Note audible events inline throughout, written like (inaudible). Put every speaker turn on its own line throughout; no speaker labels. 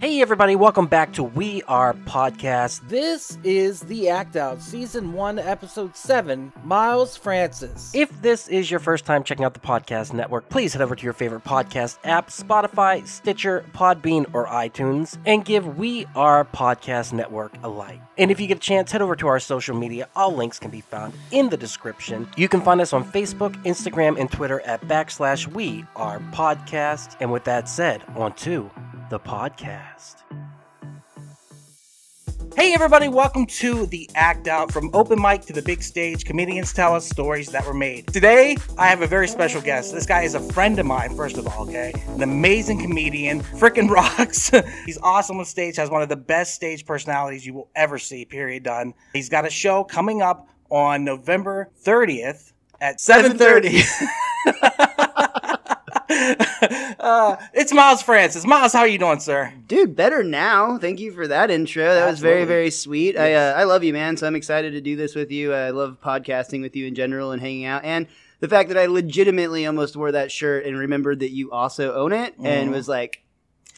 Hey, everybody, welcome back to We Are Podcast. This is The Act Out, Season 1, Episode 7 Miles Francis. If this is your first time checking out the podcast network, please head over to your favorite podcast app Spotify, Stitcher, Podbean, or iTunes and give We Are Podcast Network a like. And if you get a chance, head over to our social media. All links can be found in the description. You can find us on Facebook, Instagram, and Twitter at backslash We Are Podcast. And with that said, on to the podcast. Hey, everybody, welcome to the Act Out from open mic to the big stage. Comedians tell us stories that were made. Today, I have a very special guest. This guy is a friend of mine, first of all, okay? An amazing comedian, freaking (laughs) rocks. He's awesome on stage, has one of the best stage personalities you will ever see, period, done. He's got a show coming up on November 30th at 7.30. (laughs) uh, it's Miles Francis. Miles, how are you doing, sir?
Dude, better now. Thank you for that intro. That was very, very sweet. I uh, I love you, man. So I'm excited to do this with you. I love podcasting with you in general and hanging out. And the fact that I legitimately almost wore that shirt and remembered that you also own it and
Mhm.
was like,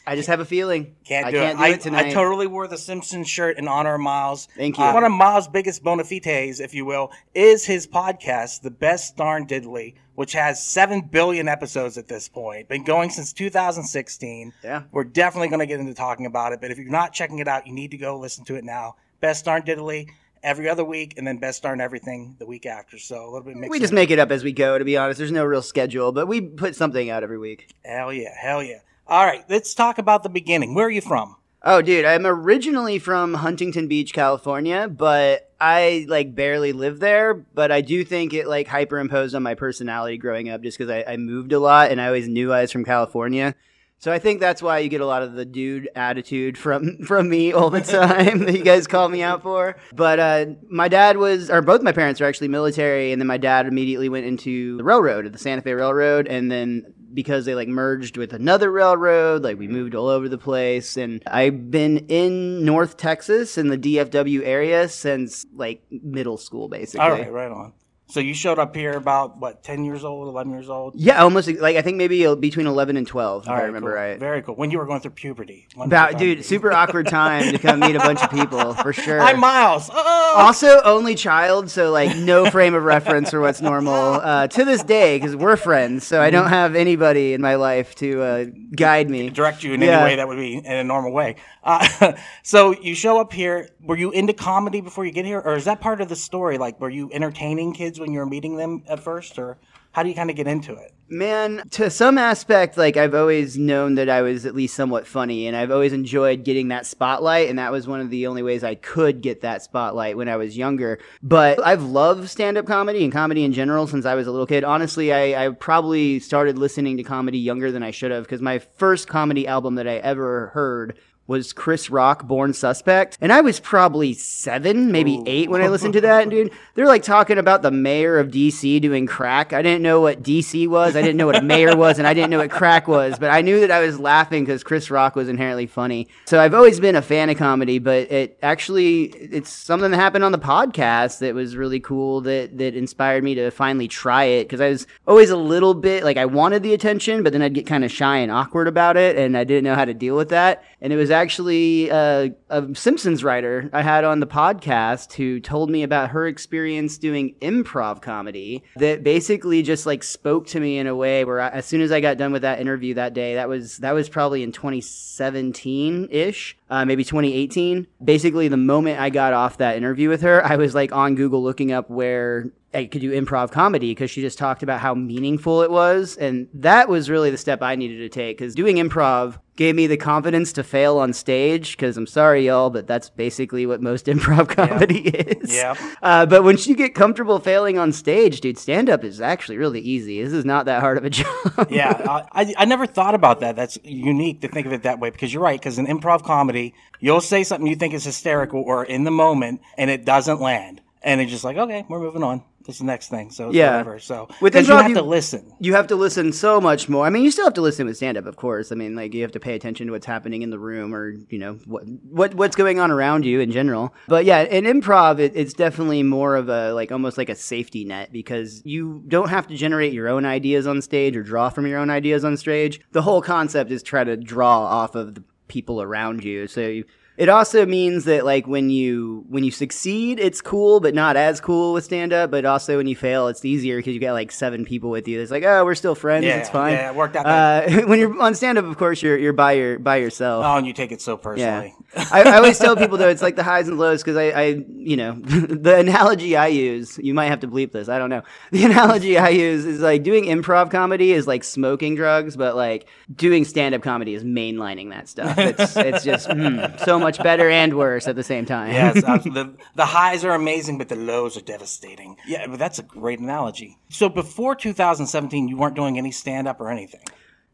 I just have a feeling.
Can't
I
do
can't
it.
do
I,
it tonight.
I totally wore the Simpsons shirt in honor of Miles.
Thank you.
Uh, one of Miles' biggest bona fides, if you will, is his podcast, The Best Darn Diddly, which has 7 billion episodes at this point. Been going since 2016.
yeah.
We're definitely going to get into talking about it, but if you're not checking it out, you need to go listen to it now. Best Darn Diddly every other week, and then Best Darn Everything the week after. So a little bit mixed.
We just
in.
make it up as we go, to be honest. There's no real schedule, but we put something out every week.
Hell yeah, hell yeah. All right, let's talk about the beginning. Where are you from?
Oh, dude, I'm originally from Huntington Beach, California, but I like barely live there. But I do think it like hyperimposed on my personality growing up, just because I, I moved a lot and I always knew I was from California. So I think that's why you get a lot of the dude attitude from (laughs) from me all the (laughs) time that you guys call me out for. But uh, my dad was, or both my parents are actually military, and then my dad immediately went into the railroad, the Santa Fe Railroad, and then because they like merged with another railroad, like we moved all over the place. And I've been in North Texas in the DFW area since like middle school, basically.
All right, right on. So you showed up here about what, ten years old, eleven years old?
Yeah, almost like I think maybe uh, between eleven and twelve, if
All
I remember
cool.
right.
Very cool. When you were going through puberty.
About dude, super awkward time to come meet a bunch of people for (laughs) sure.
Hi, Miles. Oh!
also only child, so like no frame of reference for what's normal uh, to this day because we're friends. So I don't have anybody in my life to uh, guide me.
direct you in
Yeah.
any way that would be in a normal way. Uh, (laughs) so you show up here. Were you into comedy before you get here, or is that part of the story? Like, were you entertaining kids when you were meeting them at first, or how do you kind of get into it?
Man, to some aspect, like I've always known that I was at least somewhat funny, and I've always enjoyed getting that spotlight, and that was one of the only ways I could get that spotlight when I was younger. But I've loved stand up comedy and comedy in general since I was a little kid. Honestly, I, I probably started listening to comedy younger than I should have because my first comedy album that I ever heard was Chris Rock, Born Suspect. And I was probably seven, maybe
Ooh.
eight when I listened to that. And dude, they're like talking about the mayor of DC doing crack. I didn't know what DC was. I didn't know what a mayor (laughs) was. And I didn't know what crack was. But I knew that I was laughing because Chris Rock was inherently funny. So I've always been a fan of comedy, but it actually, it's something that happened on the podcast that was really cool that, that inspired me to finally try it. Cause I was always a little bit like I wanted the attention, but then I'd get kind of shy and awkward about it. And I didn't know how to deal with that. And it was actually uh, a Simpsons writer I had on the podcast who told me about her experience doing improv comedy that basically just like spoke to me in a way where I, as soon as I got done with that interview that day, that was that was probably in 2017 ish, uh, maybe 2018. Basically, the moment I got off that interview with her, I was like on Google looking up where I could do improv comedy because she just talked about how meaningful it was. And that was really the step I needed to take because doing improv gave me the confidence to fail on stage because I'm sorry, y'all, but that's basically what most (laughs) improv comedy is.
Yeah.
Uh, but once you get comfortable failing on stage, dude, stand up is actually really easy. This is not that hard of a (laughs) job.
Yeah, I, I I never thought about that. That's unique to think of it that way because you're right. Because in improv comedy, you'll say something you think is hysterical or in the moment, and it doesn't land, and it's just like, okay, we're moving on. This the next thing. So
Yeah.
whatever. So
With
because you have
you-
to listen.
you have to listen so much more. I mean, you still have to listen with stand up, of course. I mean, like you have to pay attention to what's happening in the room or, you know, what what what's going on around you in general. But yeah, in improv it, it's definitely more of a like almost like a safety net because you don't have to generate your own ideas on stage or draw from your own ideas on stage. The whole concept is try to draw off of the people around you. So you, it also means that like when you when you succeed, it's cool, but not as cool with stand up. But also when you fail, it's easier because you got like seven people with you. It's like, oh, we're still friends.
Yeah,
it's fine.
yeah, it worked out
Uh, (laughs) when you're on stand up, of course, you're you're by your by yourself.
Oh, and you take it so
Yeah,
personally.
I, I always tell people though it's like the highs and lows because I, I, you know, (laughs) the analogy I use. You might have to bleep this. I don't know. The analogy I use is like doing improv comedy is like smoking drugs, but like doing stand up comedy is mainlining that stuff. It's it's just mm, so much better and worse at the same time.
yes, uh, abs- (laughs) the, the highs are amazing, but the lows are devastating. Yeah, but that's a great analogy. So before 2017, you weren't doing any stand up or anything.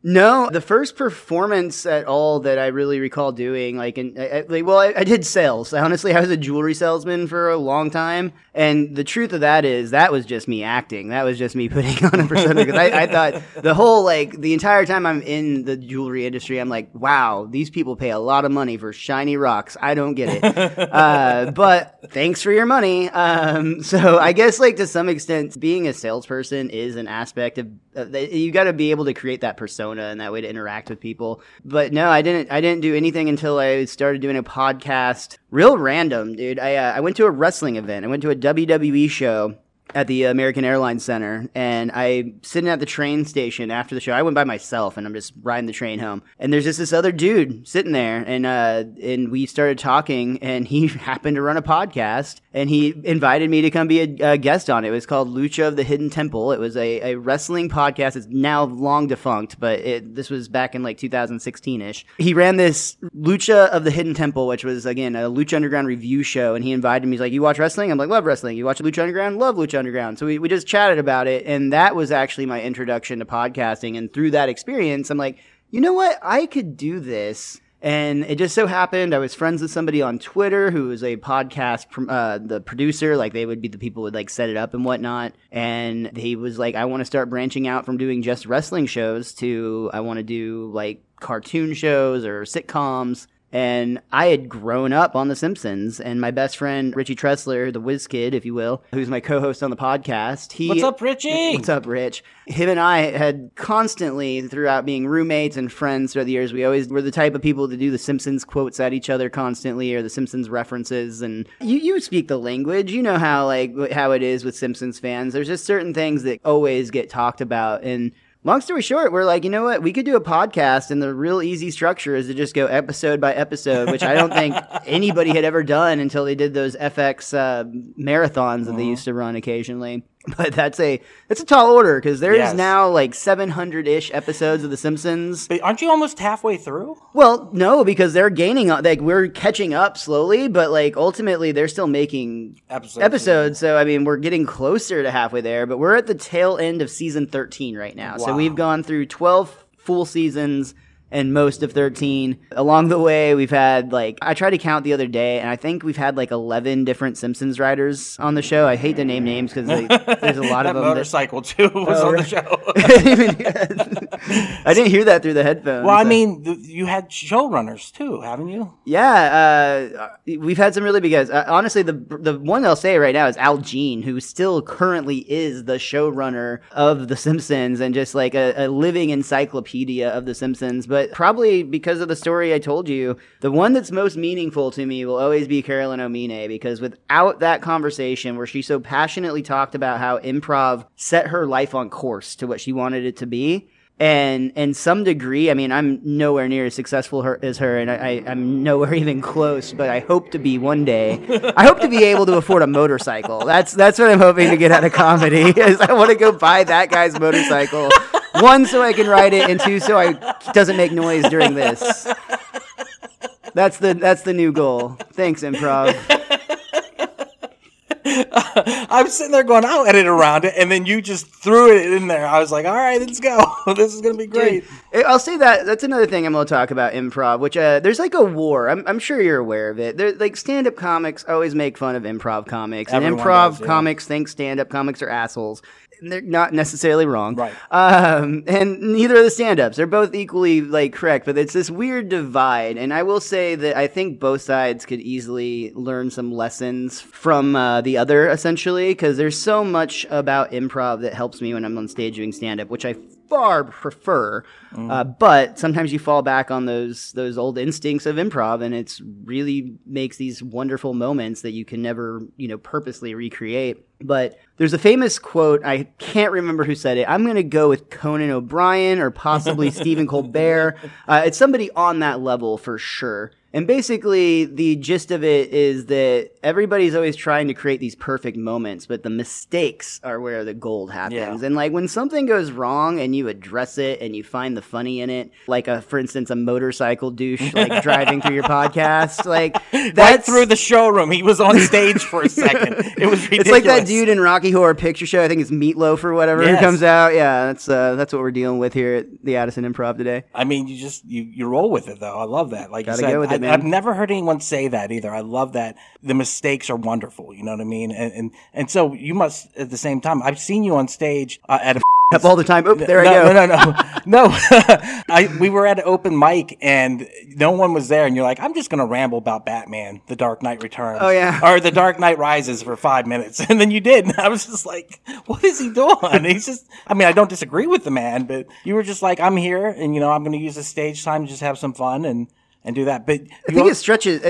No, the first performance at all that I really recall doing, like, in, I, I- like, well, I, I did sales. Honestly, I was a jewelry salesman for a long time, and the truth of that is that was just me acting. That was just me putting (laughs) on a persona because I, I thought the whole like the entire time I'm in the jewelry industry, I'm like, wow, these people pay a lot of money for shiny rocks. I don't get it, (laughs) uh, but thanks for your money. Um, so I guess like to some extent, being a salesperson is an aspect of uh, you got to be able to create that persona and that way to interact with people. But no, I didn't. I didn't do anything until I started doing a podcast. Real random, dude. I uh, I went to a wrestling event. I went to a WWE show at the American Airlines Center, and I'm sitting at the train station after the show. I went by myself, and I'm just riding the train home. And there's just this other dude sitting there, and uh, and we started talking, and he (laughs) happened to run a podcast, and he invited me to come be a, a guest on it. It was called Lucha of the Hidden Temple. It was a, a wrestling podcast. It's now long defunct, but it, this was back in like 2016 ish. He ran this Lucha of the Hidden Temple, which was again a Lucha Underground review show, and he invited me. He's like, "You watch wrestling?" I'm like, "Love wrestling." You watch Lucha Underground? Love Lucha Underground. So we, we just chatted about it, and that was actually my introduction to podcasting. And through that experience, I'm like, you know what? I could do this. And it just so happened I was friends with somebody on Twitter who was a podcast, uh, the producer. Like they would be the people who would like set it up and whatnot. And he was like, I want to start branching out from doing just wrestling shows to I want to do like cartoon shows or sitcoms. And I had grown up on The Simpsons, and my best friend Richie Tressler, the Whiz Kid, if you will, who's my co-host on the podcast, he
What's up, Richie?
What's up, Rich? Him and I had constantly, throughout being roommates and friends throughout the years, we always were the type of people to do the Simpsons quotes at each other constantly, or the Simpsons references. And you, you speak the language, you know how like how it is with Simpsons fans. There's just certain things that always get talked about, and Long story short, we're like, you know what? We could do a podcast, and the real easy structure is to just go episode by episode, which I don't think (laughs) anybody had ever done until they did those FX uh, marathons that they used to run occasionally. (laughs) But that's a that's a tall order because there's
Yes.
now like 700 ish episodes of The Simpsons.
But aren't you almost halfway through?
Well, no, because they're gaining like we're catching up slowly, but like ultimately they're still making
Episodes.
episodes. So I mean, we're getting closer to halfway there, but we're at the tail end of season 13 right now. So we've gone through 12 full seasons and most of 13. Along the way, we've had like I tried to count the other day, and I think we've had like 11 different Simpsons writers on the show. I hate to name names because there's a lot (laughs)
that
of them. that-
motorcycle too (laughs) was
Oh,
on the show. (laughs)
I didn't hear that. I didn't hear that through the headphones.
well, I
so-
mean, th- you had showrunners too, haven't you?
Yeah, uh, we've had some really big guys. Uh, honestly, the the one I'll say right now is Al Jean, who still currently is the showrunner of The Simpsons and just like a, a living encyclopedia of The Simpsons. But probably because of the story I told you, the one that's most meaningful to me will always be Carolyn Omine because without that conversation where she so passionately talked about how improv set her life on course to what she wanted it to be and in some degree, I mean, I'm nowhere near as successful her, as her, and I, I'm nowhere even close. But I hope to be one day. I hope to be able to afford a motorcycle. That's that's what I'm hoping to get out of comedy. (laughs) Is I want to go buy that guy's motorcycle. One, so I can ride it, and two, so I doesn't make noise during this. That's the that's the new goal. Thanks, improv. (laughs)
I'm sitting there going, I'll edit around it, and then you just threw it in there. I was like, all right, let's go. (laughs) this is gonna be great.
Dude, I'll say that that's another thing I'm going to talk about improv, which uh, there's like a war. I'm, I'm sure you're aware of it. There, like stand-up comics always make fun of improv comics, and improv
does, yeah.
comics think stand-up comics are assholes. They're not necessarily wrong,
Right.
Um, and neither are the stand-ups. They're both equally like correct, but it's this weird divide. And I will say that I think both sides could easily learn some lessons from uh, the other, essentially, because there's so much about improv that helps me when I'm on stage doing stand-up, which I far prefer. Uh, but sometimes you fall back on those those old instincts of improv, and it's really makes these wonderful moments that you can never you know purposely recreate. But there's a famous quote I can't remember who said it. I'm going to go with Conan O'Brien or possibly (laughs) Stephen Colbert. Uh, it's somebody on that level for sure. And basically, the gist of it is that everybody's always trying to create these perfect moments, but the mistakes are where the gold happens.
Yeah.
And like when something goes wrong and you address it and you find the funny in it, like a, for instance, a motorcycle douche like (laughs) driving through your podcast, like (laughs)
right through the showroom. He was on stage for a (laughs) second. It was ridiculous.
It's like that dude in Rocky Horror Picture Show. I think it's Meatloaf or whatever who comes out. Yeah, that's uh, that's what we're dealing with here at the Addison Improv today.
I mean, you just you, you roll with it though. I love that. Like
Gotta
you said,
go with it,
I,
man.
I've never heard anyone say that either. I love that the mistakes are wonderful. You know what I mean? And and, and so you must at the same time. I've seen you on stage uh, at a
Up all the time. Oop, there
no,
I go.
No, no, no, (laughs) no. (laughs) I we were at an open mic and no one was there, and you're like, I'm just gonna ramble about Batman, The Dark Knight Returns.
Oh, yeah.
or The Dark Knight Rises for five minutes, (laughs) and then you did, and I was just like, what is he doing? He's just. I mean, I don't disagree with the man, but you were just like, I'm here, and you know, I'm gonna use the stage time to just have some fun and and do that. But
I think it stretches.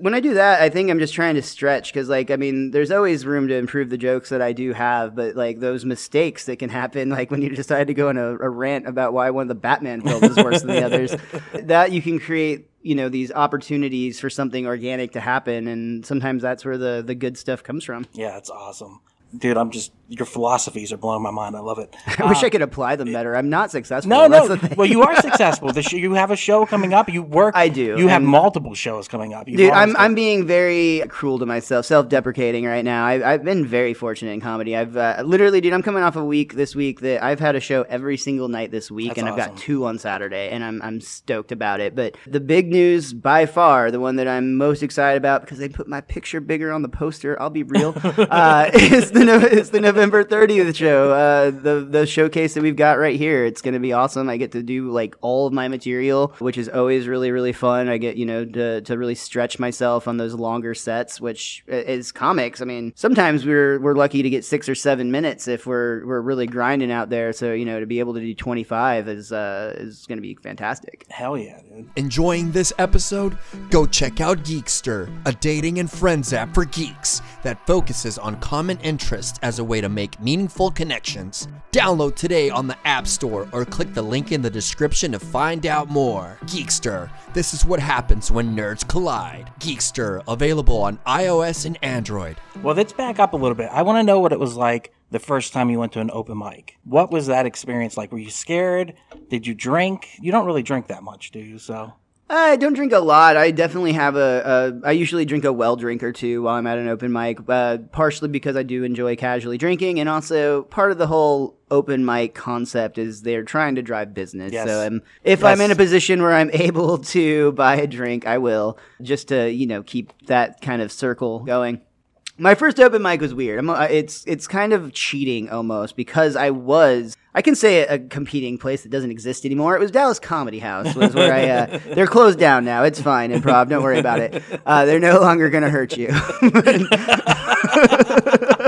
When I do that, I think I'm just trying to stretch because, like, I mean, there's always room to improve the jokes that I do have, but like those mistakes that can happen, like when you decide to go on a, a rant about why one of the Batman films is worse than the others, (laughs) that you can create, you know, these opportunities for something organic to happen, and sometimes that's where the the good stuff comes from.
yeah, it's awesome. Dude, I'm just your philosophies are blowing my mind. I love it. (laughs)
I wish I could apply them better. I'm not successful.
No,
That's
no. Well, you are successful. The sh- you have a show coming up. You work.
I do,
You have multiple shows coming up. You've
Dude, I'm
got-
I'm being very cruel to myself, self-deprecating right now. I, I've been very fortunate in comedy. I've uh, literally, dude, I'm coming off a week this week that I've had a show every single night this week,
That's
and I've got two on Saturday, and I'm I'm stoked about it. But the big news, by far, the one that I'm most excited about because they put my picture bigger on the poster. I'll be real. (laughs) uh, (laughs) is the (laughs) no, is the November 30th show, uh, the the showcase that we've got right here. It's gonna be awesome. I get to do like all of my material, which is always really really fun. I get you know to to really stretch myself on those longer sets, which is comics. I mean, sometimes we're we're lucky to get six or seven minutes if we're we're really grinding out there. So you know to be able to do 25 is uh, is gonna be fantastic.
Hell yeah, dude.
Enjoying this episode? Go check out Geekster, a dating and friends app for geeks that focuses on common interests as a way to make meaningful connections. Download today on the App Store or click the link in the description to find out more. Geekster, this is what happens when nerds collide. Geekster, available on iOS and Android.
Well, let's back up a little bit. I want to know what it was like the first time you went to an open mic. What was that experience like? Were you scared? Did you drink? You don't really drink that much, do you? So
I don't drink a lot. I definitely have a, a. I usually drink a well drink or two while I'm at an open mic, uh, partially because I do enjoy casually drinking, and also part of the whole open mic concept is they're trying to drive business.
Yes.
So um, if I'm in a position where I'm (laughs) able to buy a drink, I will, just to you know keep that kind of circle going. My first open mic was weird. I'm, uh, it's it's kind of cheating almost because I was I can say a, a competing place that doesn't exist anymore. It was Dallas Comedy House was where I uh, (laughs) they're closed down now. It's fine, improv. Don't worry about it. Uh, they're no longer gonna hurt you. (laughs)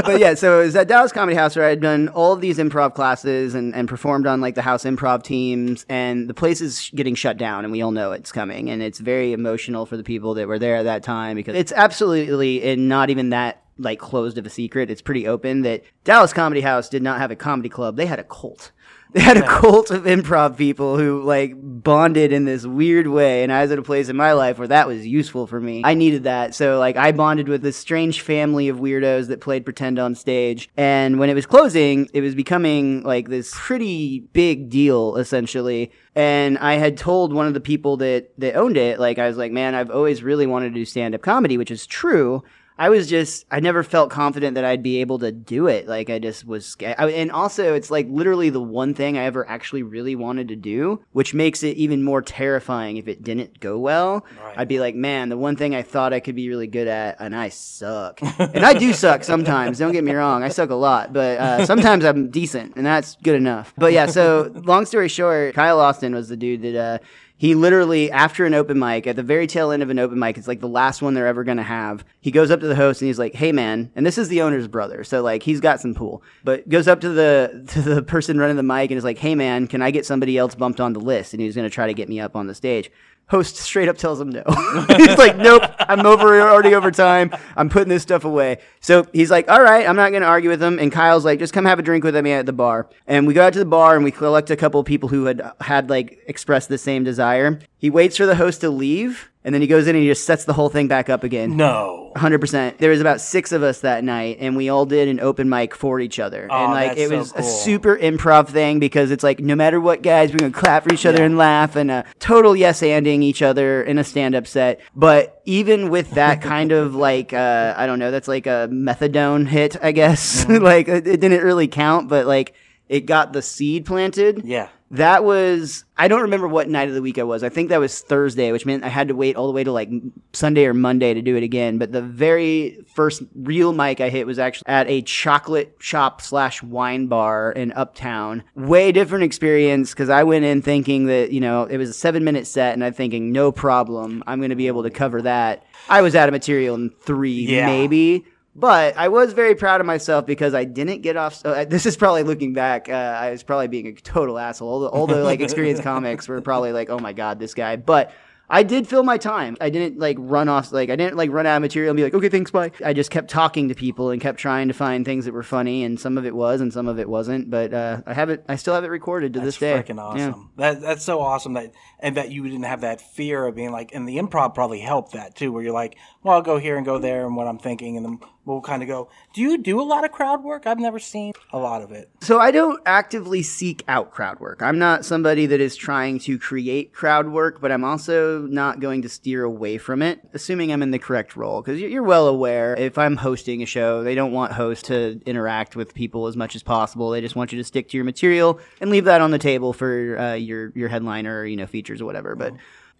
but yeah, so it was at Dallas Comedy House where I had done all of these improv classes and, and performed on like the house improv teams, and the place is getting shut down, and we all know it's coming, and it's very emotional for the people that were there at that time because it's absolutely and not even that like closed of a secret. It's pretty open that Dallas Comedy House did not have a comedy club; they had a cult. (laughs) They had a cult of improv people who like bonded in this weird way, and I was at a place in my life where that was useful for me. I needed that, so like I bonded with this strange family of weirdos that played pretend on stage. And when it was closing, it was becoming like this pretty big deal, essentially. And I had told one of the people that that owned it, like I was like, man, I've always really wanted to do stand up comedy, which is true. I was just, I never felt confident that I'd be able to do it. Like, I just was scared. I, and also, it's like literally the one thing I ever actually really wanted to do, which makes it even more terrifying if it didn't go well.
Right.
I'd be like, man, the one thing I thought I could be really good at, and I suck. and I do suck sometimes, don't get me wrong. I suck a lot, but uh, sometimes I'm decent, and that's good enough. But yeah, so long story short, Kyle Austin was the dude that, uh, He literally, after an open mic, at the very tail end of an open mic, it's like the last one they're ever going to have. He goes up to the host and he's like, "Hey, man," and this is the owner's brother, so like he's got some pull. But goes up to the (laughs) to the person running the mic and is like, "Hey, man, can I get somebody else bumped on the list?" And he's going to try to get me up on the stage host straight up tells him no. (laughs) he's like, nope, I'm over already over time. I'm putting this stuff away. So he's like, all right, I'm not going to argue with him. And Kyle's like, just come have a drink with me at the bar. And we go out to the bar and we collect a couple of people who had had like expressed the same desire. He waits for the host to leave. And then he goes in and he just sets the whole thing back up again.
No.
100%. There was about six of us that night, and we all did an open mic for each other.
Oh,
and like
that's
it
so
was
cool.
a super improv thing because it's like no matter what, guys, we're gonna clap for each other
Yeah.
and laugh and uh, total yes anding each other in a stand up set. But even with that (laughs) kind of like uh, I don't know, that's like a methadone hit, I guess.
Mm-hmm. (laughs)
like it, it didn't really count, but like it got the seed planted.
Yeah.
That was I don't remember what night of the week I was. I think that was Thursday, which meant I had to wait all the way to like Sunday or Monday to do it again. But the very first real mic I hit was actually at a chocolate shop slash wine bar in Uptown. Way different experience because I went in thinking that you know it was a seven minute set, and I'm thinking no problem, I'm going to be able to cover that. I was out of material in three,
Yeah.
maybe. But I was very proud of myself because I didn't get off. Uh, this is probably looking back. Uh, I was probably being a total asshole. All the, all the like experienced (laughs) comics were probably like, "Oh my god, this guy." But I did fill my time. I didn't like run off. Like I didn't like run out of material and be like, "Okay, thanks, bye." I just kept talking to people and kept trying to find things that were funny, and some of it was, and some of it wasn't. But uh, I have it. I still have it recorded to
That's
this day.
freaking
Yeah.
awesome. That that's so awesome that and that you didn't have that fear of being like and the improv probably helped that too, where you're like, well, I'll go here and go there and what I'm thinking, and then we'll kind of go. Do you do a lot of crowd work? I've never seen a lot of it.
So I don't actively seek out crowd work. I'm not somebody that is trying to create crowd work, but I'm also not going to steer away from it, assuming I'm in the correct role. Because you're well aware if I'm hosting a show, they don't want hosts to interact with people as much as possible. They just want you to stick to your material and leave that on the table for uh, your your headliner, or, you know, features or whatever. But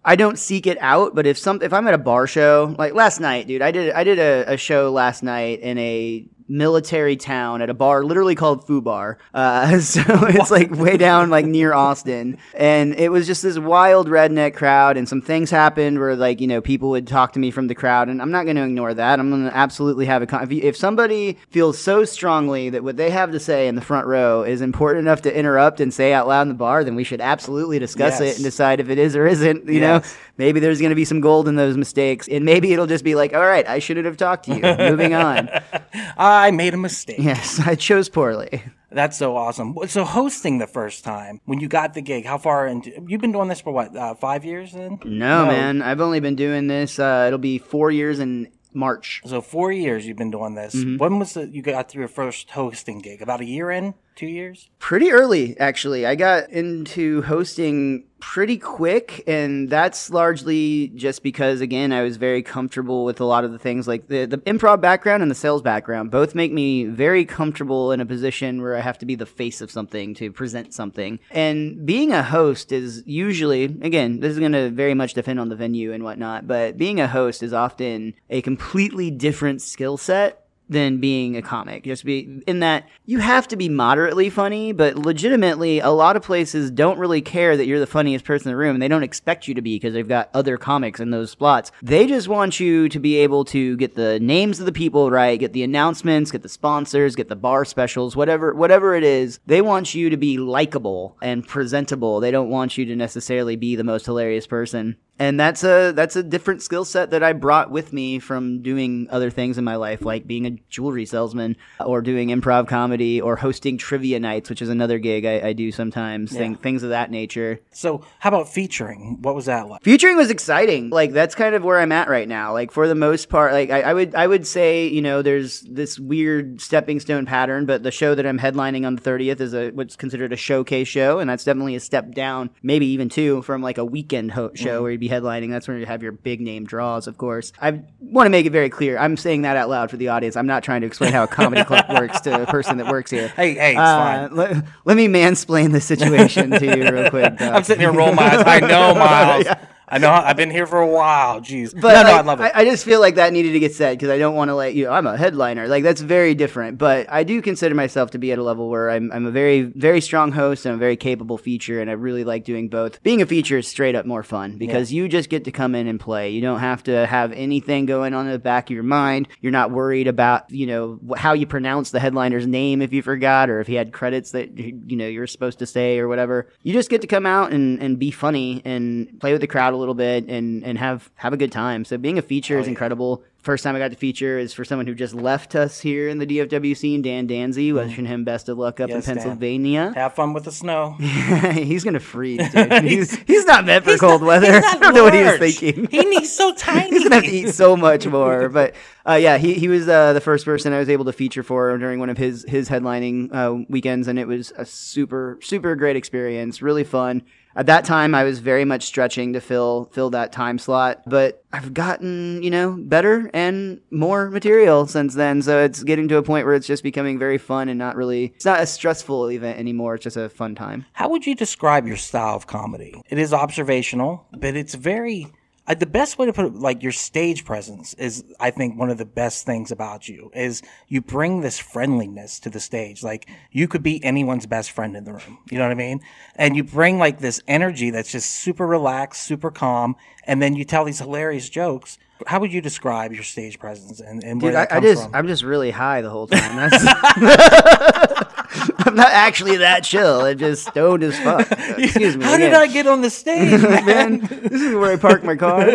I don't seek it out, but if some if I'm at a bar show, like last night, dude, I did I did a, a show last night in a military town at a bar literally called Foo Bar. Uh, (laughs) so it's like way down like near Austin. And it was just this wild redneck crowd and some things happened where like, you know, people would talk to me from the crowd and I'm not going to ignore that. I'm going to absolutely have a con- if, you, if somebody feels so strongly that what they have to say in the front row is important enough to interrupt and say out loud in the bar, then we should absolutely discuss
Yes.
it and decide if it is or isn't, you know. Maybe there's going to be some gold in those mistakes and maybe it'll just be like, "All right, I shouldn't have talked to you." Moving on. (laughs)
I made a mistake.
Yes, I chose poorly.
That's so awesome. So hosting the first time when you got the gig, how far into you've been doing this for what uh, five years then?
No, man, I've only been doing this. Uh, it'll be four years in March.
So four years you've been doing this.
Mm-hmm.
When was the you got your first hosting gig? About a year in? Two years?
Pretty early, actually. I got into hosting pretty quick, and that's largely just because, again, I was very comfortable with a lot of the things like the, the improv background and the sales background. Both make me very comfortable in a position where I have to be the face of something to present something. And being a host is usually, again, this is going to very much depend on the venue and whatnot, but being a host is often a completely different skill set than being a comic. Just be in that you have to be moderately funny, but legitimately, a lot of places don't really care that you're the funniest person in the room, and they don't expect you to be because they've got other comics in those spots. They just want you to be able to get the names of the people right, get the announcements, get the sponsors, get the bar specials, whatever whatever it is. They want you to be likable and presentable. They don't want you to necessarily be the most hilarious person and that's a that's a different skill set that I brought with me from doing other things in my life, like being a jewelry salesman or doing improv comedy or hosting trivia nights, which is another gig I, I do sometimes, thing, things of that nature.
So how about featuring? What was that like?
Featuring was exciting. Like that's kind of where I'm at right now. Like for the most part, like I, I would I would say you know there's this weird stepping stone pattern, but the show that I'm headlining on the 30th is a what's considered a showcase show, and that's definitely a step down, maybe even two from like a weekend ho- show mm-hmm. where you'd be headlining. That's where you have your big name draws, of course. I want to make it very clear. I'm saying that out loud for the audience. I'm not trying to explain how a comedy club (laughs) works to a person that works here.
Hey, hey, it's
Uh,
fine.
let, let me mansplain the situation to you real quick. (laughs)
I'm sitting here rolling my eyes. I know, (laughs) Miles.
Yeah.
I know. I've been here for a while. Jeez.
But
no, no, I
like,
love it.
I, I just feel like that needed to get said because I don't want to let you. I'm a headliner. Like that's very different. But I do consider myself to be at a level where I'm, I'm a very very strong host and a very capable feature, and I really like doing both. Being a feature is straight up more fun because you just get to come in and play. You don't have to have anything going on in the back of your mind. You're not worried about you know how you pronounce the headliner's name if you forgot or if he had credits that you know you're supposed to say or whatever. You just get to come out and, and be funny and play with the crowd a little bit and, and have have a good time. So being a feature is incredible. First time I got to feature is for someone who just left us here in the DFW scene, Dan Danzy. Wishing him best of luck up
Yes,
in
Dan.
Pennsylvania.
Have fun with the snow. (laughs)
he's gonna freeze, dude. (laughs) He's, he's not meant for cold
not-
weather.
he's not (laughs)
I don't know what he was thinking.
He, he's so tiny.
He's gonna have to eat so much more. But uh, yeah, he, he was uh, the first person I was able to feature for during one of his his headlining uh, weekends, and it was a super super great experience. Really fun. At that time, I was very much stretching to fill fill that time slot, but I've gotten you know better and more material since then. So it's getting to a point where it's just becoming very fun and not really. It's not a stressful event anymore. It's just a fun time.
How would you describe your style of comedy? It is observational, but it's very. Uh, the best way to put it, like your stage presence, is I think one of the best things about you is you bring this friendliness to the stage. Like you could be anyone's best friend in the room. You know what I mean? And you bring like this energy that's just super relaxed, super calm, and then you tell these hilarious jokes. How would you describe your stage presence and, and
Dude, I,
that
I
comes
just
from?
I'm just really high the whole time. (laughs) (laughs) (laughs) I'm not actually that chill. I'm just stoned as fuck. (laughs) Excuse me.
How did. I get on the stage, (laughs) man?
This is where I park my car.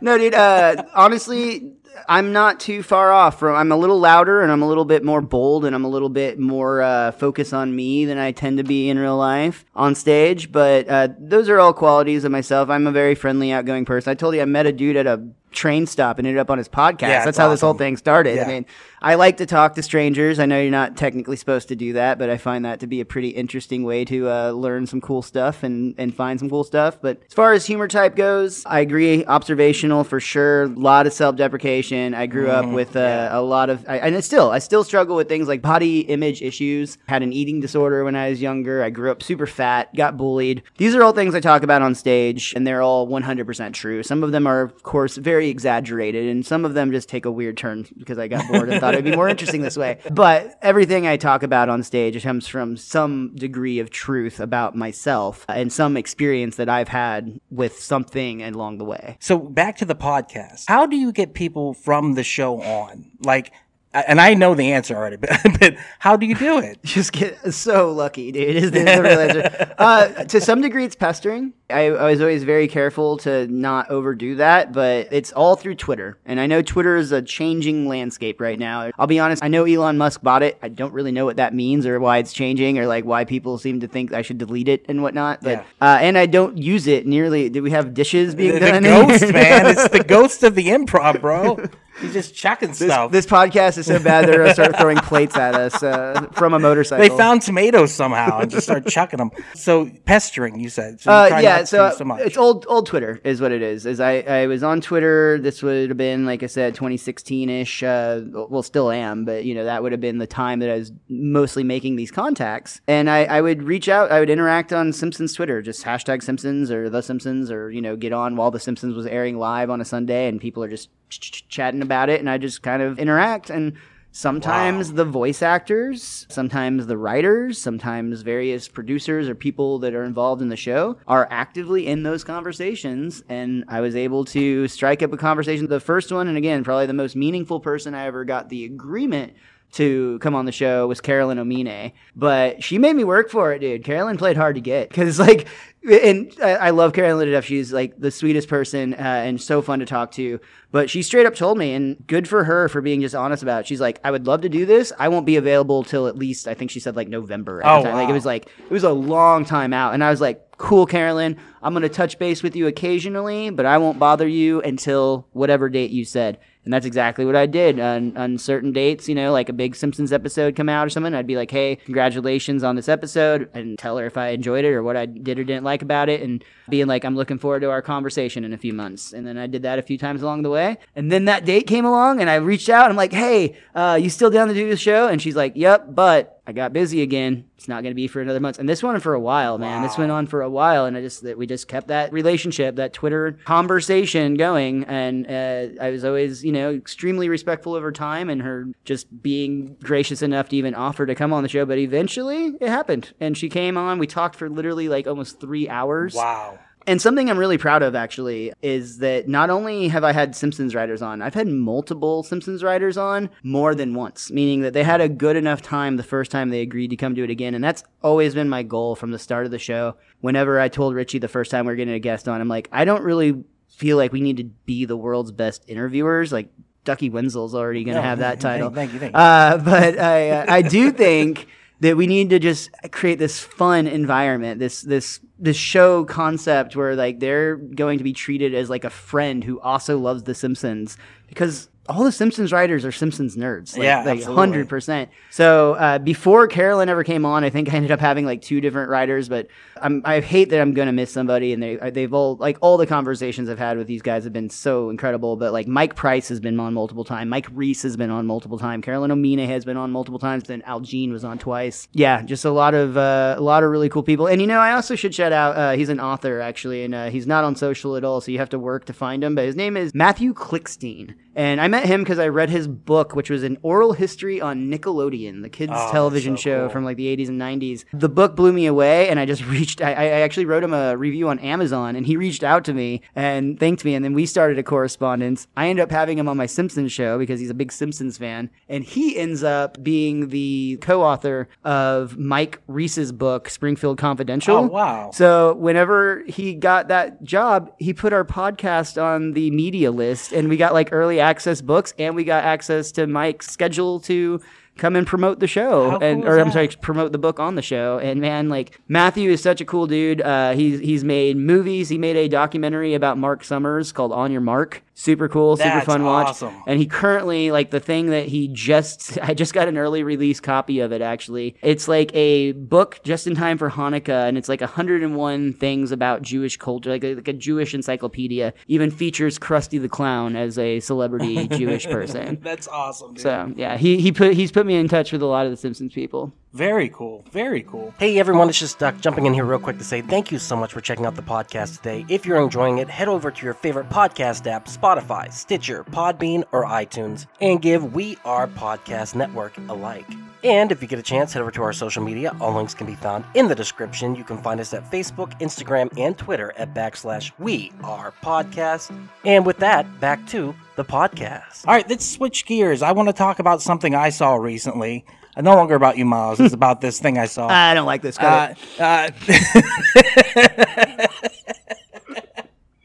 no, dude. Uh, honestly, I'm not too far off from. I'm a little louder and I'm a little bit more bold and I'm a little bit more uh, focused on me than I tend to be in real life on stage. But uh, those are all qualities of myself. I'm a very friendly, outgoing person. I told you I met a dude at a train stop and ended up on his podcast.
Yeah,
That's how this whole thing started.
Yeah.
I mean, I like to talk to strangers. I know you're not technically supposed to do that, but I find that to be a pretty interesting way to uh, learn some cool stuff and, and find some cool stuff. But as far as humor type goes, I agree. Observational for sure. A lot of self deprecation. I grew
Mm-hmm.
up with uh, a lot of, I, and it's still, I still struggle with things like body image issues. Had an eating disorder when I was younger. I grew up super fat, got bullied. These are all things I talk about on stage, and they're all 100% true. Some of them are, of course, very exaggerated, and some of them just take a weird turn because I got bored and thought it'd be more interesting this way. (laughs) But everything I talk about on stage comes from some degree of truth about myself and some experience that I've had with something along the way.
So back to the podcast. How do you get people from the show on? Like, and I know the answer already, (laughs) but, but how do you do it? (laughs)
just get so lucky, dude. Is the, the real answer. Uh, to some degree, it's pestering. I, I was always very careful to not overdo that, but it's all through Twitter. And I know Twitter is a changing landscape right now. I'll be honest, I know Elon Musk bought it. I don't really know what that means or why it's changing or like why people seem to think I should delete it and whatnot. But
Yeah.
uh, and I don't use it nearly. Do we have dishes being
The,
done?
the ghost, (laughs) man. It's the ghost of the improv, bro. He's just chucking
This,
stuff.
this podcast is so bad they're gonna start throwing plates at us uh, from a motorcycle.
they found tomatoes somehow and just start chucking them. So pestering, you said. So
Uh,
try
yeah, so,
so much.
it's old old Twitter is what it is. Is I, I was on Twitter. This would have been like I said, 2016 ish. Uh, well, still am, but you know that would have been the time that I was mostly making these contacts. And I, I would reach out. I would interact on Simpsons Twitter, just hashtag Simpsons or the Simpsons, or you know get on while the Simpsons was airing live on a Sunday, and people are just ch- ch- chatting about it, and I just kind of interact and. Sometimes the voice actors, sometimes the writers, sometimes various producers or people that are involved in the show are actively in those conversations. And I was able to strike up a conversation. The first one, and again, probably the most meaningful person I ever got the agreement to come on the show was Carolyn Omine, but she made me work for it, dude. Carolyn played hard to get because, like, and I, I love Carolyn death. She's like the sweetest person uh, and so fun to talk to. But she straight up told me, and good for her for being just honest about it. She's like, I would love to do this. I won't be available till at least I think she said like November. At
Oh,
the time. Like it was like it was a long time out, and I was like, cool, Carolyn. I'm gonna touch base with you occasionally, but I won't bother you until whatever date you said. And that's exactly what I did on, on certain dates, you know, like a big Simpsons episode come out or something. I'd be like, hey, congratulations on this episode, and tell her if I enjoyed it or what I did or didn't like about it, and being like, I'm looking forward to our conversation in a few months. And then I did that a few times along the way. And then that date came along, and I reached out. I'm like, hey, uh, you still down to do the show? And she's like, yep, but I got busy again. It's not going to be for another month. And this went on for a while, man. This went on for a while, and I just that we just kept that relationship, that Twitter conversation going. And uh, I was always, you know, extremely respectful of her time and her just being gracious enough to even offer to come on the show. But eventually, it happened, and she came on. We talked for literally like almost three hours.
Wow.
And something I'm really proud of actually is that not only have I had Simpsons writers on, I've had multiple Simpsons writers on more than once, meaning that they had a good enough time the first time they agreed to come do it again. And that's always been my goal from the start of the show. Whenever I told Richie the first time we are getting a guest on, I'm like, I don't really feel like we need to be the world's best interviewers. Like, Ducky Wenzel's already going to
No,
have that (laughs) title.
thank you, thank you.
Uh, (laughs) but I, uh, I do think that we need to just create this fun environment, this this this show concept where like they're going to be treated as like a friend who also loves The Simpsons. Because all the Simpsons writers are Simpsons nerds. Like,
Yeah,
like hundred percent. So uh, before Carolyn ever came on, I think I ended up having like two different writers. But I'm, I hate that I'm gonna miss somebody, and they they've all like all the conversations I've had with these guys have been so incredible. But like Mike Price has been on multiple times, Mike Reiss has been on multiple times, Carolyn Omine has been on multiple times, then Al Jean was on twice. Yeah, just a lot of uh, a lot of really cool people. And you know, I also should shout out uh, he's an author actually, and uh, he's not on social at all, so you have to work to find him. But his name is Mathew Klickstein. And I met him because I read his book, which was an oral history on Nickelodeon, the kids'
Oh,
television
so
show
cool.
from like the 80s and 90s. The book blew me away, and I just (laughs) reached. I, I actually wrote him a review on Amazon, and he reached out to me and thanked me, and then we started a correspondence. I ended up having him on my Simpsons show because he's a big Simpsons fan, and he ends up being the co-author of Mike Reiss's book, Springfield Confidential.
Oh, wow.
So whenever he got that job, he put our podcast on the media list, and we got like early access books, and we got access to Mike's schedule to come and promote the show,
How
and
cool
or I'm
that?
sorry, promote the book on the show. And man, like Mathew is such a cool dude. Uh, he's he's made movies. He made a documentary about Mark Summers called On Your Mark. Super cool, super
That's
fun watch.
awesome.
And he currently like the thing that he just (laughs) I just got an early release copy of it actually. It's like a book just in time for Hanukkah and it's like 101 things about Jewish culture, like a, like a Jewish encyclopedia. Even features Krusty the Clown as a celebrity (laughs) Jewish person.
That's awesome, dude.
So yeah, he he put he's put me in touch with a lot of the Simpsons people.
Very cool. Very cool. Hey everyone, it's just Duck jumping in here real quick to say thank you so much for checking out the podcast today. If you're enjoying it, head over to your favorite podcast app, Spotify, Stitcher, Podbean, or iTunes, and give We Are Podcast Network a like. And if you get a chance, head over to our social media. All links can be found in the description. You can find us at Facebook, Instagram, and Twitter at backslash We Are Podcast. And with that, back to the podcast. All right, let's switch gears. I want to talk about something I saw recently. Uh, No longer about you, Miles. It's (laughs) about this thing I saw.
I don't like this guy.
Uh, uh,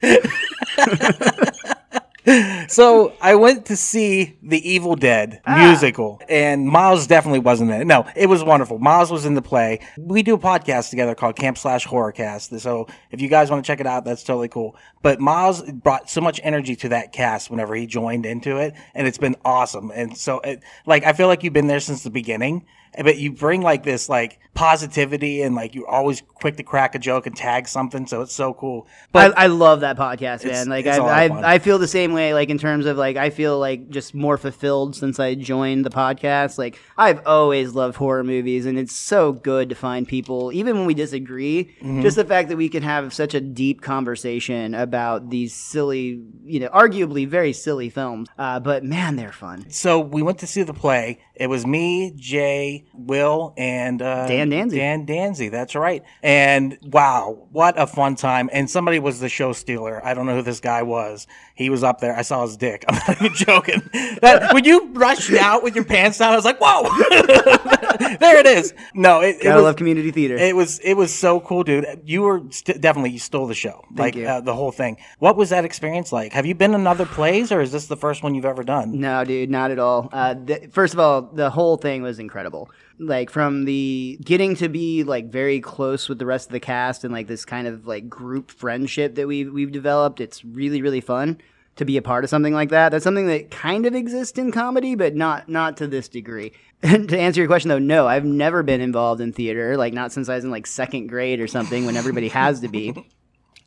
(laughs) (laughs) so I went to see the Evil Dead ah. musical, and Miles definitely wasn't in it. No, it was wonderful. Miles was in the play. We do a podcast together called Camp Slash Horrorcast. So if you guys want to check it out, that's totally cool. But Miles brought so much energy to that cast whenever he joined into it, and it's been awesome. And so, it, like, I feel like you've been there since the beginning but you bring like this like positivity and like you're always quick to crack a joke and tag something so it's so cool but
I, I love that podcast, man. Like I, I. I feel the same way. Like in terms of like, I feel like just more fulfilled since I joined the podcast. Like I've always loved horror movies, and it's so good to find people, even when we disagree.
Mm-hmm.
Just the fact that we can have such a deep conversation about these silly, you know, arguably very silly films. Uh, but man, they're fun.
so we went to see the play it was me jay will and uh,
Dan Danzy.
dan danzy that's right and wow what a fun time and somebody was the show stealer i don't know who this guy was he was up there i saw his dick (laughs) i'm not even joking that, when you rushed out with your pants down i was like whoa (laughs) there it is no it, was,
love community theater.
It was it was so cool, dude. You were st- definitely you stole the show, like
you.
Uh, the whole thing. What was that experience like? Have you been in other plays, or is this the first one you've ever done?
No, dude, not at all. Uh, the, first of all, the whole thing was incredible. Like from the getting to be like very close with the rest of the cast and like this kind of like group friendship that we've we've developed. It's really really fun to be a part of something like that. That's something that kind of exists in comedy, but not not to this degree. (laughs) And to answer your question though, no, I've never been involved in theater. Like not since I was in like second grade or something, when everybody has to be (laughs)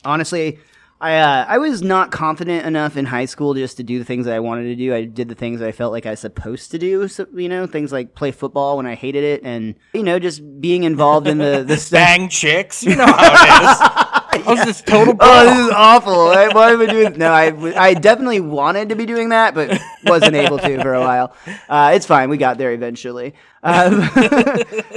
honestly, I uh, I was not confident enough in high school just to do the things that I wanted to do. I did the things I felt like I was supposed to do. So, you know, things like play football when I hated it, and you know, just being involved in the the (laughs) stuff.
Bang chicks, you know how it is. (laughs) (laughs) I was this total.
Oh, this is awful. I, why am I doing? No, I, I definitely wanted to be doing that, but wasn't able to for a while. Uh, it's fine. We got there eventually. Um, (laughs)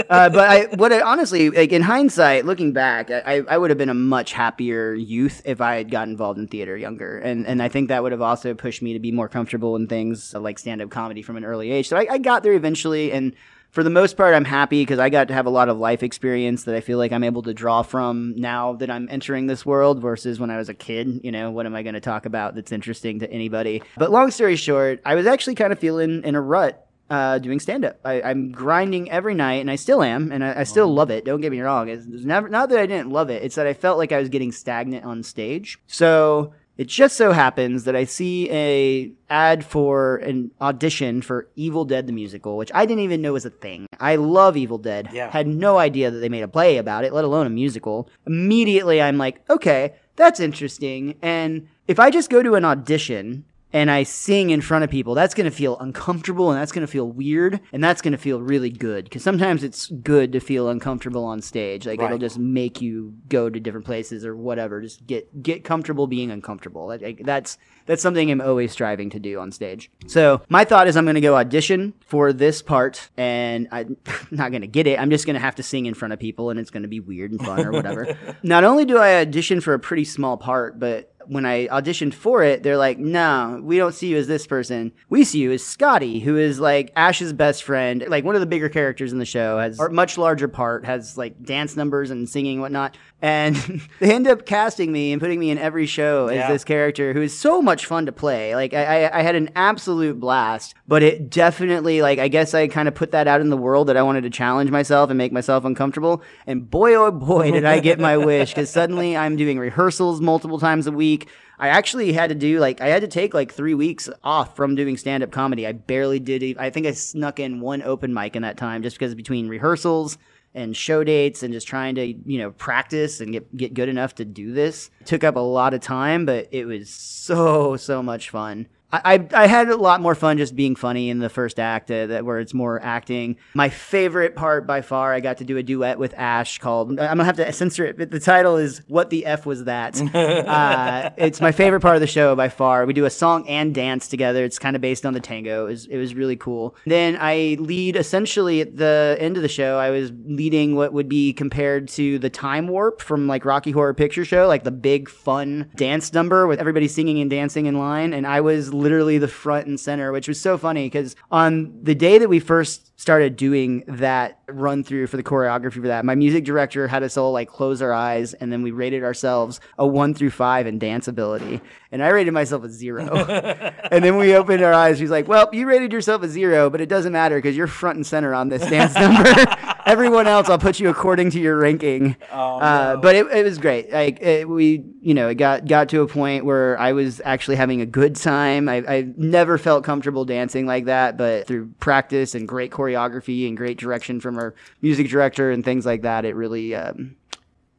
uh, but I, what I honestly, like in hindsight, looking back, I, I would have been a much happier youth if I had got involved in theater younger, and and I think that would have also pushed me to be more comfortable in things like stand up comedy from an early age. So I, I got there eventually, and for the most part, I'm happy because I got to have a lot of life experience that I feel like I'm able to draw from now that I'm entering this world versus when I was a kid. You know, what am I going to talk about that's interesting to anybody? But long story short, I was actually kind of feeling in a rut uh, doing stand up. I'm grinding every night, and I still am, and I, I still love it. Don't get me wrong. It's, it's never not that I didn't love it. It's that I felt like I was getting stagnant on stage. So it just so happens that I see a ad for an audition for Evil Dead the musical, which I didn't even know was a thing. I love Evil Dead.
Yeah.
Had no idea that they made a play about it, let alone a musical. Immediately I'm like, okay, that's interesting. And if I just go to an audition and I sing in front of people, that's going to feel uncomfortable and that's going to feel weird and that's going to feel really good because sometimes it's good to feel uncomfortable on stage. Like it'll just make you go to different places or whatever. Just get get comfortable being uncomfortable. Like, that's that's something I'm always striving to do on stage. So my thought is I'm going to go audition for this part and I'm (laughs) not going to get it. I'm just going to have to sing in front of people and it's going to be weird and fun or whatever. (laughs) not only do I audition for a pretty small part, but when I auditioned for it, they're like, no, we don't see you as this person. We see you as Scotty, who is like Ash's best friend, like one of the bigger characters in the show, has a much larger part, has like dance numbers and singing and whatnot. And (laughs) they end up casting me and putting me in every show as
Yeah.
this character who is so much fun to play. Like I, I, I had an absolute blast, but it definitely like I guess I kind of put that out in the world that I wanted to challenge myself and make myself uncomfortable. And boy oh boy did I get my wish because suddenly I'm doing rehearsals multiple times a week. I actually had to do like I had to take like three weeks off from doing stand up comedy. I barely did. I think I snuck in one open mic in that time just because between rehearsals and show dates and just trying to you know practice and get get good enough to do this took up a lot of time, but it was so so much fun. I, I had a lot more fun just being funny in the first act, uh, that where it's more acting. My favorite part by far, I got to do a duet with Ash called. I'm gonna have to censor it, but the title is "What the F Was That." (laughs) uh, it's my favorite part of the show by far. We do a song and dance together. It's kind of based on the tango. It was, it was really cool. Then I lead essentially at the end of the show. I was leading what would be compared to the time warp from like Rocky Horror Picture Show, like the big fun dance number with everybody singing and dancing in line. And I was literally the front and center, which was so funny because on the day that we first started doing that run through for the choreography for that, my music director had us all like close our eyes and then we rated ourselves a one through five in dance ability. And I rated myself a zero. (laughs) and then we opened our eyes. He's like, Well, you rated yourself a zero, but it doesn't matter because you're front and center on this dance number. (laughs) Everyone else, I'll put you according to your ranking. uh, but it, it was great. Like it, we, you know, it got got to a point where I was actually having a good time. I, I never felt comfortable dancing like that, but through practice and great choreography and great direction from our music director and things like that, it really, um,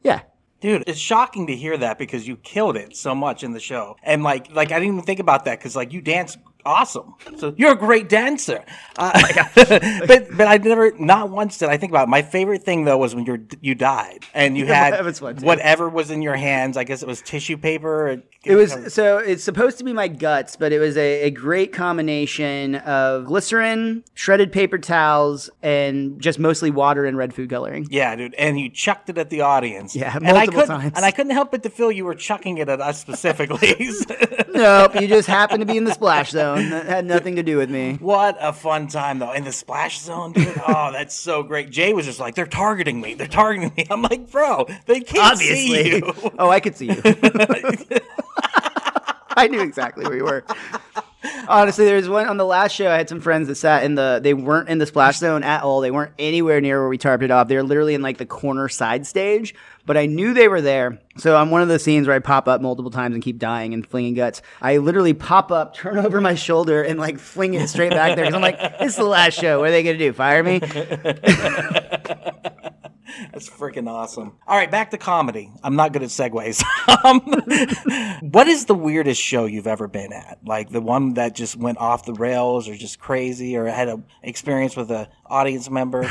yeah,
Dude, it's shocking to hear that because you killed it so much in the show. And like, like I didn't even think about that because like you dance awesome. So you're a great dancer. Uh, (laughs) but but I never, not once did I think about it. My favorite thing though was when you you died and you (laughs) had
That was fun, too.
whatever was in your hands. I guess it was tissue paper.
It was so it's supposed to be my guts, but it was a, a great combination of glycerin, shredded paper towels, and just mostly water and red food coloring.
Yeah, dude, and you chucked it at the audience.
Yeah,
and I couldn't,
times.
And I couldn't help but to feel you were chucking it at us specifically. (laughs)
nope, you just happened to be in the splash zone. That had nothing to do with me. (laughs)
What a fun time though in the splash zone, dude. Oh, that's so great. Jay was just like, "They're targeting me. They're targeting me." I'm like, "Bro, they can't see you." (laughs)
Oh, I could see you. (laughs) I knew exactly where you were. Honestly, there was one on the last show. I had some friends that sat in the. They weren't in the splash zone at all. They weren't anywhere near where we tarped it off. They were literally in like the corner side stage. But I knew they were there. So on one of the scenes where I pop up multiple times and keep dying and flinging guts, I literally pop up, turn (laughs) over my shoulder, and like fling it straight back there because I'm like, "This is the last show. What are they gonna do? Fire me?" (laughs) (laughs)
That's freaking awesome. All right, back to comedy. I'm not good at segues. (laughs) um, (laughs) what is the weirdest show you've ever been at? Like the one that just went off the rails, or just crazy, or had an experience with an audience member?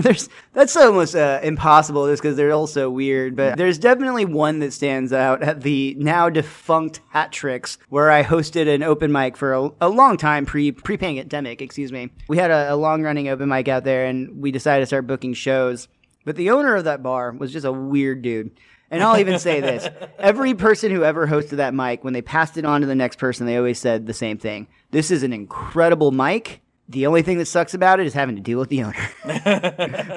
there's that's almost uh, impossible just because they're all so weird. But there's definitely one that stands out at the now defunct Hat Tricks, where I hosted an open mic for a, a long time pre pre pandemic. Excuse me. We had a, a long running open mic out there, and we decided to start booking shows. But the owner of that bar was just a weird dude. And I'll even say this (laughs) every person who ever hosted that mic, when they passed it on to the next person, they always said the same thing. This is an incredible mic. The only thing that sucks about it is having to deal with the owner, (laughs)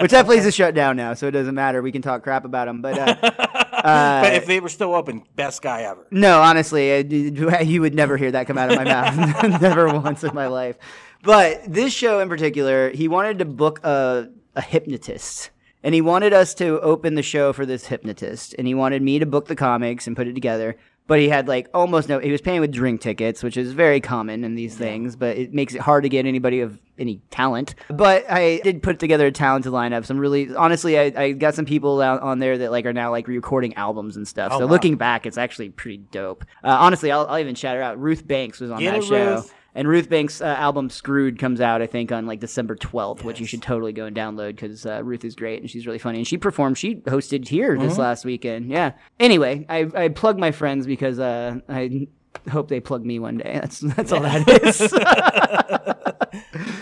which that place is shut down now, so it doesn't matter. We can talk crap about him, but (laughs) uh,
but if they were still open, best guy ever.
no, honestly, uh, you would never hear that come out of my mouth, never once in my life. But this show in particular, he wanted to book a, a hypnotist. And he wanted us to open the show for this hypnotist. And he wanted me to book the comics and put it together. But he had like almost no, he was paying with drink tickets, which is very common in these things, but it makes it hard to get anybody of any talent. But I did put together a talented lineup. Some really, honestly, I, I got some people out on there that like are now like recording albums and stuff.
Oh,
so
wow.
looking back, it's actually pretty dope. Uh, honestly, I'll, I'll even shout her out. Ruth Banks was on
Get
that
it,
show.
Ruth.
And Ruth Banks' uh, album "Screwed" comes out, I think, on like December twelfth, which you should totally go and download because uh, Ruth is great and she's really funny. And she performed, she hosted here this
Mm-hmm.
last weekend. Yeah. Anyway, I I plug my friends because uh, I hope they plug me one day. (laughs) That's that's all that is. (laughs)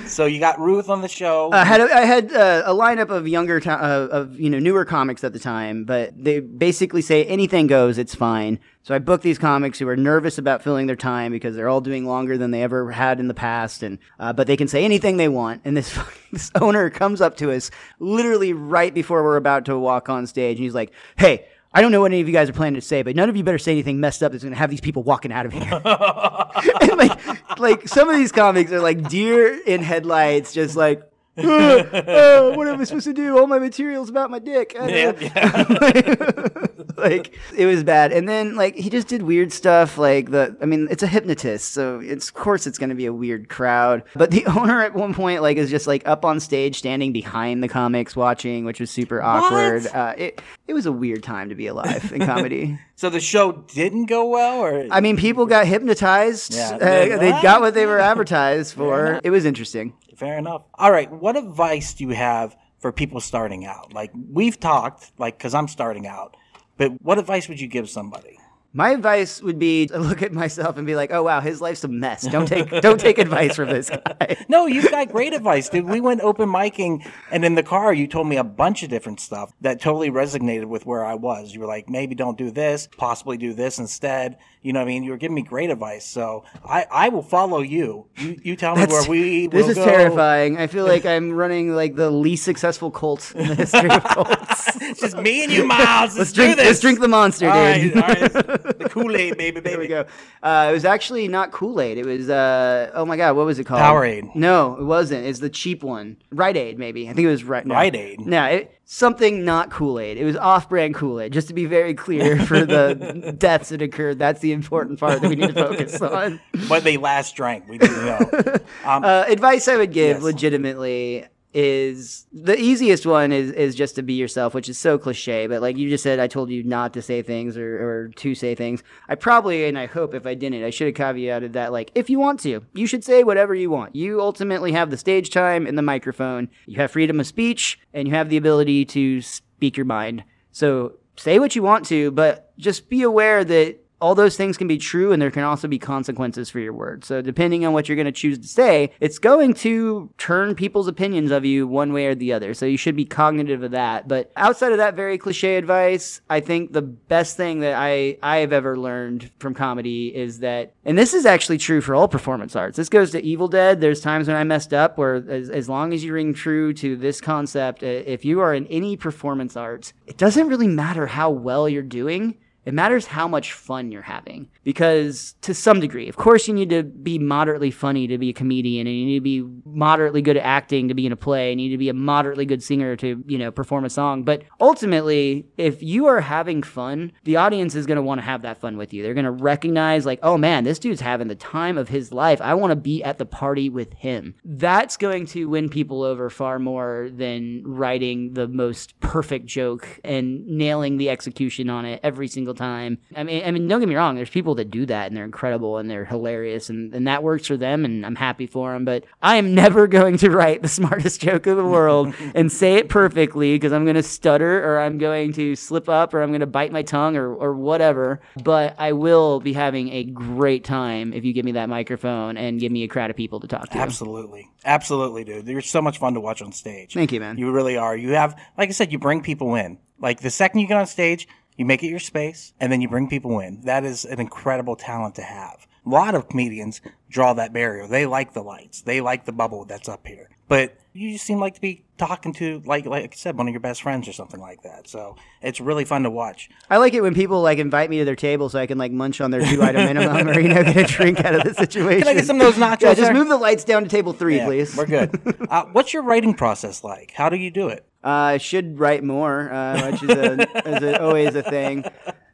So you got Ruth on the show.
I had a, I had uh, a lineup of younger ti uh, of you know newer comics at the time, but they basically say anything goes, it's fine. So I booked these comics who are nervous about filling their time because they're all doing longer than they ever had in the past, and uh, but they can say anything they want. And this (laughs) this owner comes up to us literally right before we're about to walk on stage, and he's like, "Hey." I don't know what any of you guys are planning to say, but none of you better say anything messed up that's going to have these people walking out of here. (laughs) (laughs) and like, like some of these comics are like deer in headlights, just like, (laughs) "Uh, uh, what am I supposed to do? All my material's about my dick. I don't
Yeah, (laughs)
like it was bad. And then like he just did weird stuff. Like the, I mean, it's a hypnotist, so it's of course it's going to be a weird crowd. But the (laughs) owner at one point like is just like up on stage, standing behind the comics, watching, which was super awkward. Uh, it it was a weird time to be alive in comedy.
so the show didn't go well, or
I mean, people got hypnotized.
Yeah.
Uh, they got what they were advertised for. It was interesting.
Fair enough. All right. What advice do you have for people starting out? Like we've talked, like because I'm starting out, but what advice would you give somebody?
My advice would be to look at myself and be like, "Oh wow, his life's a mess. Don't take don't take advice from this guy." (laughs)
No, you've got great advice, dude. We went open micing, and in the car, you told me a bunch of different stuff that totally resonated with where I was. You were like, maybe don't do this, possibly do this instead. You know what I mean? You were giving me great advice, so I, I will follow you. You you tell me where we (laughs)
This is
go.
terrifying. I feel like I'm running like the least successful cult in the history of cults.
It's (laughs) just me and you, Miles. Let's,
let's
do
drink.
this.
Let's drink the monster,
All right,
dude.
all right. The Kool Aid, baby, baby.
There we go. Uh, it was actually not Kool Aid. It was uh, oh my god, what was it called?
Powerade.
No, it wasn't. It's the cheap one. Rite Aid, maybe. I think it was right. No.
Rite Aid?
No, it, something not Kool Aid. It was off-brand Kool Aid. Just to be very clear (laughs) for the deaths that occurred, that's the important part that we need to focus (laughs) on.
When they last drank, we didn't know. (laughs) Um,
Uh, advice I would give
Yes.
legitimately is the easiest one is is just to be yourself, which is so cliche. But like you just said, I told you not to say things or, or to say things. I probably and I hope if I didn't, I should have caveated that like if you want to, you should say whatever you want. You ultimately have the stage time and the microphone. You have freedom of speech and you have the ability to speak your mind. So say what you want to, but just be aware that all those things can be true and there can also be consequences for your words. So depending on what you're going to choose to say, it's going to turn people's opinions of you one way or the other. So you should be cognitive of that. But outside of that very cliche advice, I think the best thing that I I have ever learned from comedy is that and this is actually true for all performance arts. This goes to Evil Dead. There's times when I messed up where as, as long as you ring true to this concept, if you are in any performance arts, it doesn't really matter how well you're doing It matters how much fun you're having because to some degree, of course, you need to be moderately funny to be a comedian and you need to be moderately good at acting to be in a play. and You need to be a moderately good singer to, you know, perform a song. But ultimately, if you are having fun, the audience is going to want to have that fun with you. They're going to recognize like, oh man, this dude's having the time of his life. I want to be at the party with him. That's going to win people over far more than writing the most perfect joke and nailing the execution on it every single time. I mean, I mean, don't get me wrong. There's people that do that and they're incredible and they're hilarious and, and that works for them and I'm happy for them. But I am never (laughs) going to write the smartest (laughs) joke of the world and say it perfectly because I'm going to stutter or I'm going to slip up or I'm going to bite my tongue or, or whatever. But I will be having a great time if you give me that microphone and give me a crowd of people to talk to.
Absolutely. Absolutely, dude. You're so much fun to watch on stage.
Thank you, man.
You really are. You have, like I said, you bring people in. Like the second you get on stage, you make it your space and then you bring people in. That is an incredible talent to have. A lot of comedians draw that barrier. They like the lights. They like the bubble that's up here. But you just seem like to be talking to, like, like I said, one of your best friends or something like that. So it's really fun to watch.
I like it when people like invite me to their table so I can like munch on their two item minimum or you know get a drink out of the situation.
Can I get some of those nachos?
Yeah, just move the lights down to table three,
Yeah,
please.
We're good. (laughs) uh, what's your writing process like? How do you do it?
Uh, I should write more, uh, which is, a, is a, always a thing.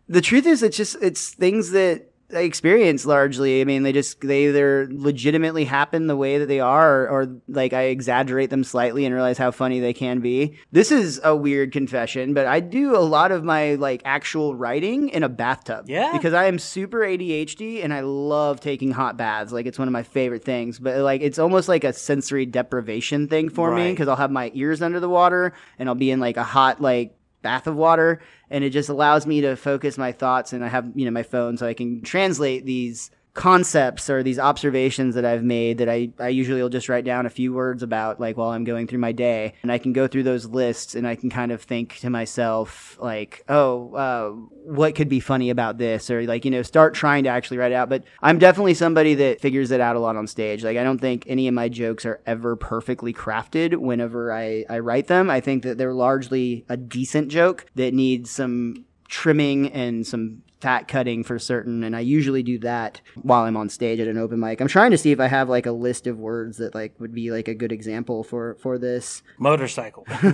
The truth is, it's just it's things that experience largely. I mean, they just they either legitimately happen the way that they are, or, or like I exaggerate them slightly and realize how funny they can be. This is a weird confession, but I do a lot of my like actual writing in a bathtub.
Yeah.
because I am super ADHD and I love taking hot baths. Like it's one of my favorite things. But like it's almost like a sensory deprivation thing for me because I'll have my ears under the water and I'll be in like a hot like bath of water and it just allows me to focus my thoughts and I have you know my phone so I can translate these concepts or these observations that I've made that I, I usually will just write down a few words about like while I'm going through my day. And I can go through those lists and I can kind of think to myself like oh uh, what could be funny about this? Or like you know start trying to actually write it out. But I'm definitely somebody that figures it out a lot on stage. Like I don't think any of my jokes are ever perfectly crafted whenever I, I write them. I think that they're largely a decent joke that needs some trimming and some fat cutting for certain and I usually do that while I'm on stage at an open mic. I'm trying to see if I have like a list of words that like would be like a good example for for this.
Motorcycle. (laughs) (laughs)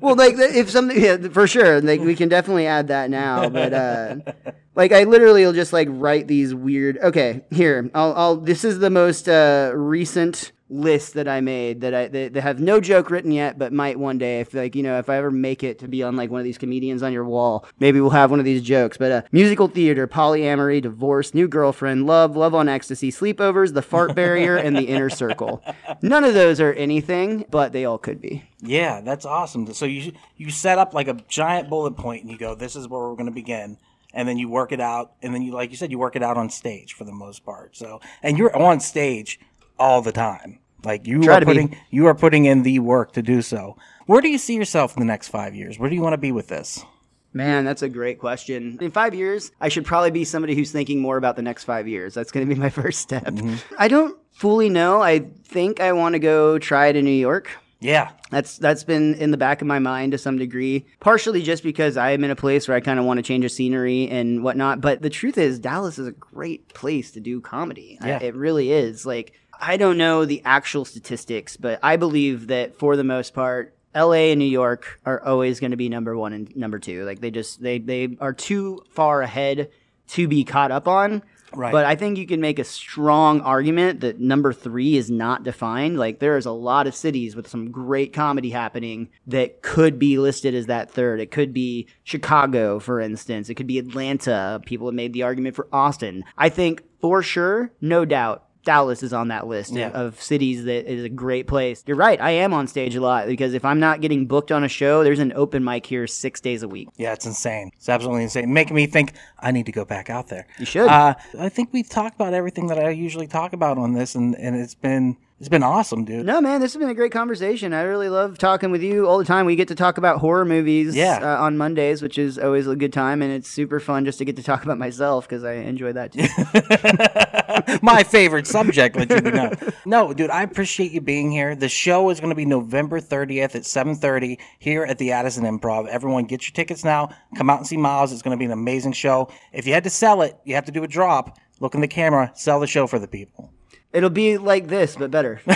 Well, like if something yeah, for sure, like we can definitely add that now, but uh (laughs) like I literally will just like write these weird Okay, here. I'll I'll this is the most uh recent list that I made that I that, that have no joke written yet, but might one day if like you know if I ever make it to be on like one of these comedians on your wall, maybe we'll have one of these jokes. But uh, musical theater, polyamory, divorce, new girlfriend, love, love on ecstasy, sleepovers, the fart barrier, and the inner circle. (laughs) None of those are anything, but they all could be.
Yeah, that's awesome. So you you set up like a giant bullet point and you go, this is where we're going to begin. And then you work it out. And then you, like you said, you work it out on stage for the most part. So, and you're on stage all the time. Like you
Try
are
to be.
putting, you are putting in the work to do so. Where do you see yourself in the next five years? Where do you want to be with this?
Man, that's a great question. In five years, I should probably be somebody who's thinking more about the next five years. That's going to be my (laughs) first step. Mm-hmm. I don't fully know. I think I want to go try it in New York.
Yeah.
That's that's been in the back of my mind to some degree, partially just because I am in a place where I kind of want to change the scenery and whatnot. But the truth is, Dallas is a great place to do comedy. I-
Yeah.
it really is. Like I don't know the actual statistics, but I believe that for the most part, LA and New York are always going to be number one and number two. Like they just they they are too far ahead to be caught up on.
Right.
But I think you can make a strong argument that number three is not defined. Like there is a lot of cities with some great comedy happening that could be listed as that third. It could be Chicago, for instance. It could be Atlanta. People have made the argument for Austin. I think for sure, no doubt. Dallas is on that list of-
Yeah.
of cities that is a great place. You're right. I am on stage a lot because if I'm not getting booked on a show, there's an open mic here six days a week.
Yeah, it's insane. It's absolutely insane. Making me think I need to go back out there.
You should.
Uh, I think we've talked about everything that I usually talk about on this, and, and it's been
It's been awesome, dude.
No, man, this has been a great conversation. I really love talking with you all the time. We get to talk about horror movies
Yeah.
uh, on Mondays, which is always a good time, and it's super fun just to get to talk about myself because I enjoy that too. (laughs)
My favorite subject, let you know. No, dude, I appreciate you being here. The show is going to be November 30th at 7:30 here at the Addison Improv. Everyone, get your tickets now. Come out and see Miles. It's going to be an amazing show. If you had to sell it, you have to do a drop. Look in the camera. Sell the show for the people.
It'll be like this, but better. (laughs)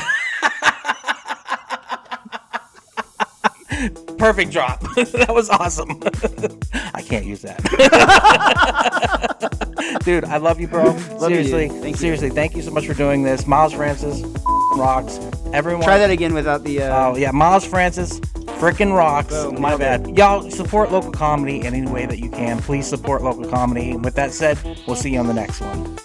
Perfect drop. (laughs) that was awesome. I can't use that. (laughs) Dude, I love you, bro.
you,
seriously,
dude. Thank you.
seriously, thank you so much for doing this. Miles Francis rocks. Everyone,
Try that again without the. Uh,
Oh yeah, Miles Francis, frickin' rocks.
Boom,
My
nailed it.
bad. Y'all support local comedy in any way that you can. Please support local comedy. And with that said, we'll see you on the next one.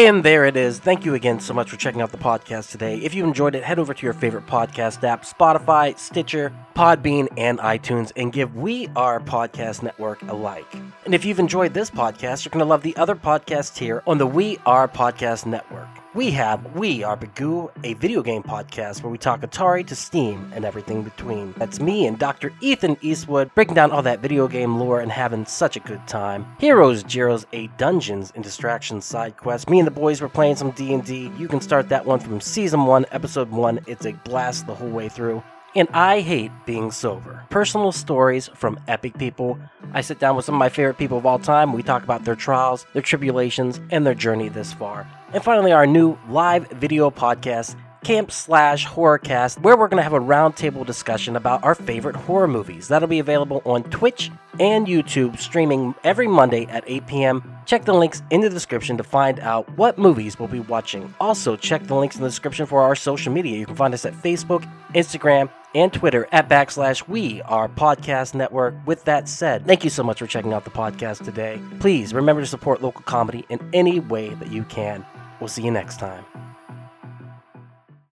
And there it is. Thank you again so much for checking out the podcast today. If you enjoyed it, head over to your favorite podcast app Spotify, Stitcher, Podbean, and iTunes and give We Are Podcast Network a like. And if you've enjoyed this podcast, you're going to love the other podcasts here on the We Are Podcast Network. We have We Are Bagoo, a video game podcast where we talk Atari to Steam and everything between. That's me and Dr. Ethan Eastwood breaking down all that video game lore and having such a good time. Heroes, Zeros, a Dungeons and Distractions side quest. Me and the boys were playing some D&D. You can start that one from season 1, episode 1. It's a blast the whole way through. And I hate being sober. Personal stories from epic people. I sit down with some of my favorite people of all time. We talk about their trials, their tribulations, and their journey this far. And finally, our new live video podcast, Camp Slash Horrorcast, where we're going to have a roundtable discussion about our favorite horror movies. That'll be available on Twitch and YouTube, streaming every Monday at 8 p.m. Check the links in the description to find out what movies we'll be watching. Also, check the links in the description for our social media. You can find us at Facebook, Instagram, and Twitter at backslash we are podcast network. With that said, thank you so much for checking out the podcast today. Please remember to support local comedy in any way that you can. We'll see you next time.